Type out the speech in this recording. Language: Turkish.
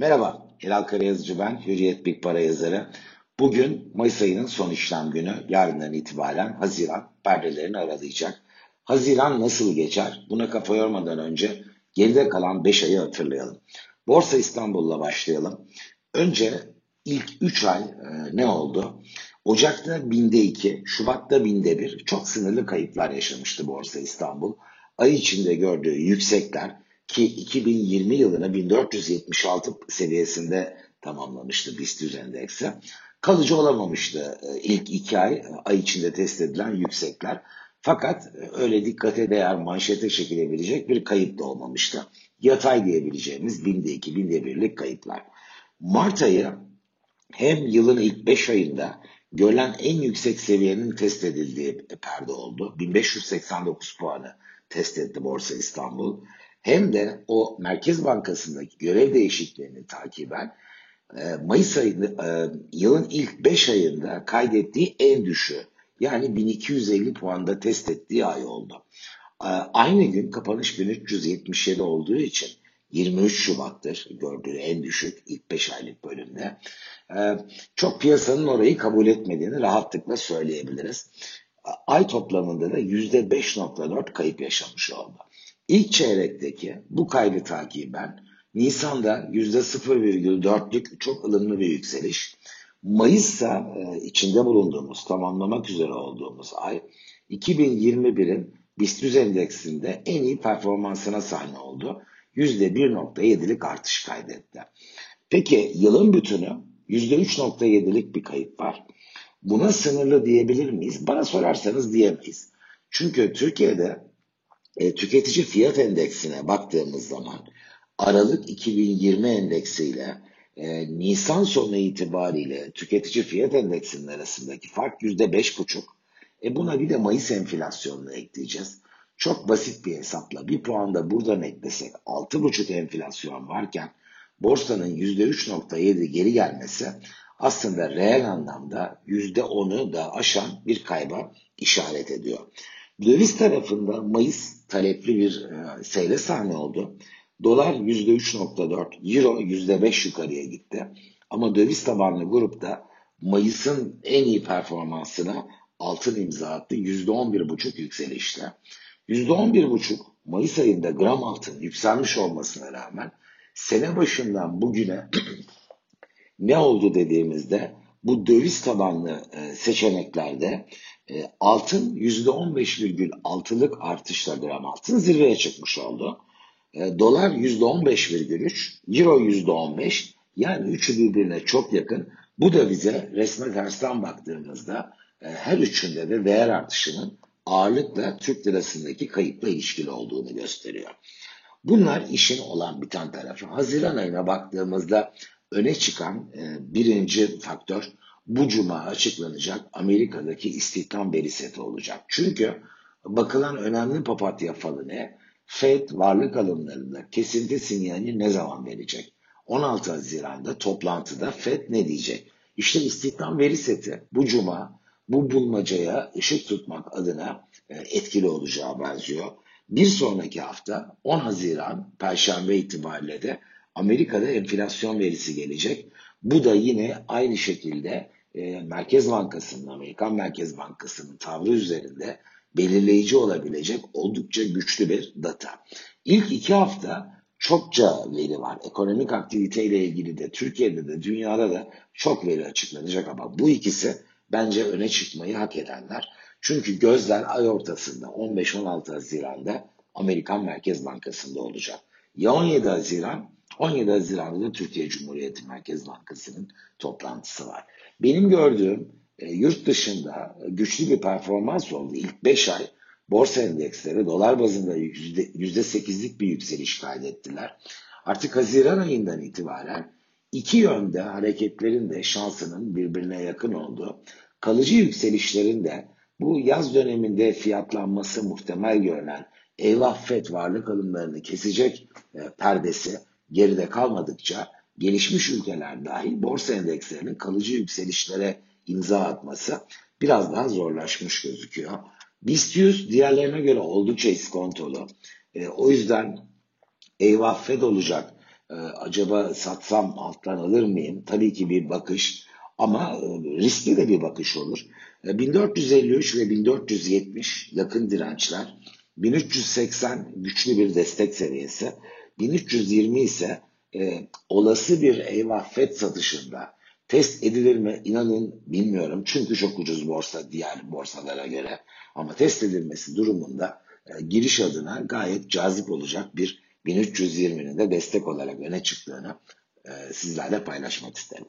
Merhaba, Hilal Karayazıcı ben, Hürriyet Big Para yazarı. Bugün Mayıs ayının son işlem günü, yarından itibaren Haziran perdelerini aralayacak. Haziran nasıl geçer? Buna kafa yormadan önce geride kalan 5 ayı hatırlayalım. Borsa İstanbul'la başlayalım. Önce ilk 3 ay e, ne oldu? Ocak'ta binde 2, Şubat'ta binde 1 çok sınırlı kayıplar yaşamıştı Borsa İstanbul. Ay içinde gördüğü yüksekler ki 2020 yılını 1476 seviyesinde tamamlamıştı BIST endeksi. Kalıcı olamamıştı e, ilk iki ay ay içinde test edilen yüksekler. Fakat e, öyle dikkate değer manşete çekilebilecek bir kayıp da olmamıştı. Yatay diyebileceğimiz binde iki, binde birlik kayıplar. Mart ayı hem yılın ilk 5 ayında görülen en yüksek seviyenin test edildiği perde oldu. 1589 puanı test etti Borsa İstanbul hem de o Merkez Bankası'ndaki görev değişikliğini takiben e, Mayıs ayında e, yılın ilk 5 ayında kaydettiği en düşüğü yani 1250 puanda test ettiği ay oldu. E, aynı gün kapanış günü 377 olduğu için 23 Şubat'tır gördüğü en düşük ilk 5 aylık bölümde. Çok piyasanın orayı kabul etmediğini rahatlıkla söyleyebiliriz. Ay toplamında da %5.4 kayıp yaşamış oldu. İlk çeyrekteki bu kaybı takiben Nisan'da %0,4'lük çok ılımlı bir yükseliş. Mayıs'ta e, içinde bulunduğumuz, tamamlamak üzere olduğumuz ay 2021'in BIST endeksinde en iyi performansına sahne oldu. %1.7'lik artış kaydetti. Peki yılın bütünü %3.7'lik bir kayıp var. Buna sınırlı diyebilir miyiz? Bana sorarsanız diyemeyiz. Çünkü Türkiye'de e, tüketici fiyat endeksine baktığımız zaman Aralık 2020 endeksiyle e, Nisan sonu itibariyle tüketici fiyat endeksinin arasındaki fark yüzde beş buçuk. E buna bir de Mayıs enflasyonunu ekleyeceğiz. Çok basit bir hesapla bir puan da buradan eklesek altı buçuk enflasyon varken borsanın yüzde üç nokta yedi geri gelmesi aslında reel anlamda yüzde onu da aşan bir kayba işaret ediyor. Döviz tarafında Mayıs talepli bir e, seyre sahne oldu. Dolar %3.4, Euro %5 yukarıya gitti. Ama döviz tabanlı grupta Mayıs'ın en iyi performansına altın imza attı. %11.5 yükselişte. %11.5 Mayıs ayında gram altın yükselmiş olmasına rağmen sene başından bugüne ne oldu dediğimizde bu döviz tabanlı e, seçeneklerde e, altın %15,6'lık artışla gram altın zirveye çıkmış oldu. E, dolar %15,3, euro %15 yani üçü birbirine çok yakın. Bu da bize resme tersten baktığımızda her üçünde de değer artışının ağırlıkla Türk lirasındaki kayıpla ilişkili olduğunu gösteriyor. Bunlar işin olan biten tarafı. Haziran ayına baktığımızda öne çıkan birinci faktör bu cuma açıklanacak Amerika'daki istihdam veri seti olacak. Çünkü bakılan önemli papatya falı ne? Fed varlık alımlarında kesinti sinyalini ne zaman verecek? 16 Haziran'da toplantıda Fed ne diyecek? İşte istihdam veri seti bu cuma bu bulmacaya ışık tutmak adına e, etkili olacağı benziyor. Bir sonraki hafta 10 Haziran Perşembe itibariyle de Amerika'da enflasyon verisi gelecek. Bu da yine aynı şekilde e, Merkez Bankası'nın, Amerikan Merkez Bankası'nın tavrı üzerinde belirleyici olabilecek oldukça güçlü bir data. İlk iki hafta çokça veri var. Ekonomik aktiviteyle ilgili de Türkiye'de de dünyada da çok veri açıklanacak ama bu ikisi bence öne çıkmayı hak edenler. Çünkü gözler ay ortasında 15-16 Haziran'da Amerikan Merkez Bankası'nda olacak. Ya 17 Haziran 17 Haziran'da da Türkiye Cumhuriyeti Merkez Bankası'nın toplantısı var. Benim gördüğüm e, yurt dışında güçlü bir performans oldu. İlk 5 ay borsa endeksleri dolar bazında %8'lik bir yükseliş kaydettiler. Artık Haziran ayından itibaren iki yönde hareketlerin de şansının birbirine yakın olduğu, kalıcı yükselişlerin de bu yaz döneminde fiyatlanması muhtemel görünen eyvah FED varlık alımlarını kesecek e, perdesi geride kalmadıkça gelişmiş ülkeler dahil borsa endekslerinin kalıcı yükselişlere imza atması biraz daha zorlaşmış gözüküyor. BIST 100 diğerlerine göre oldukça iskontolu. E, o yüzden eyvah Fed olacak, e, acaba satsam alttan alır mıyım? Tabii ki bir bakış ama e, riskli de bir bakış olur. E, 1453 ve 1470 yakın dirençler, 1380 güçlü bir destek seviyesi, 1320 ise e, olası bir eyvah FED satışında test edilir mi inanın bilmiyorum. Çünkü çok ucuz borsa diğer borsalara göre. Ama test edilmesi durumunda e, giriş adına gayet cazip olacak bir 1320'nin de destek olarak öne çıktığını e, sizlerle paylaşmak isterim.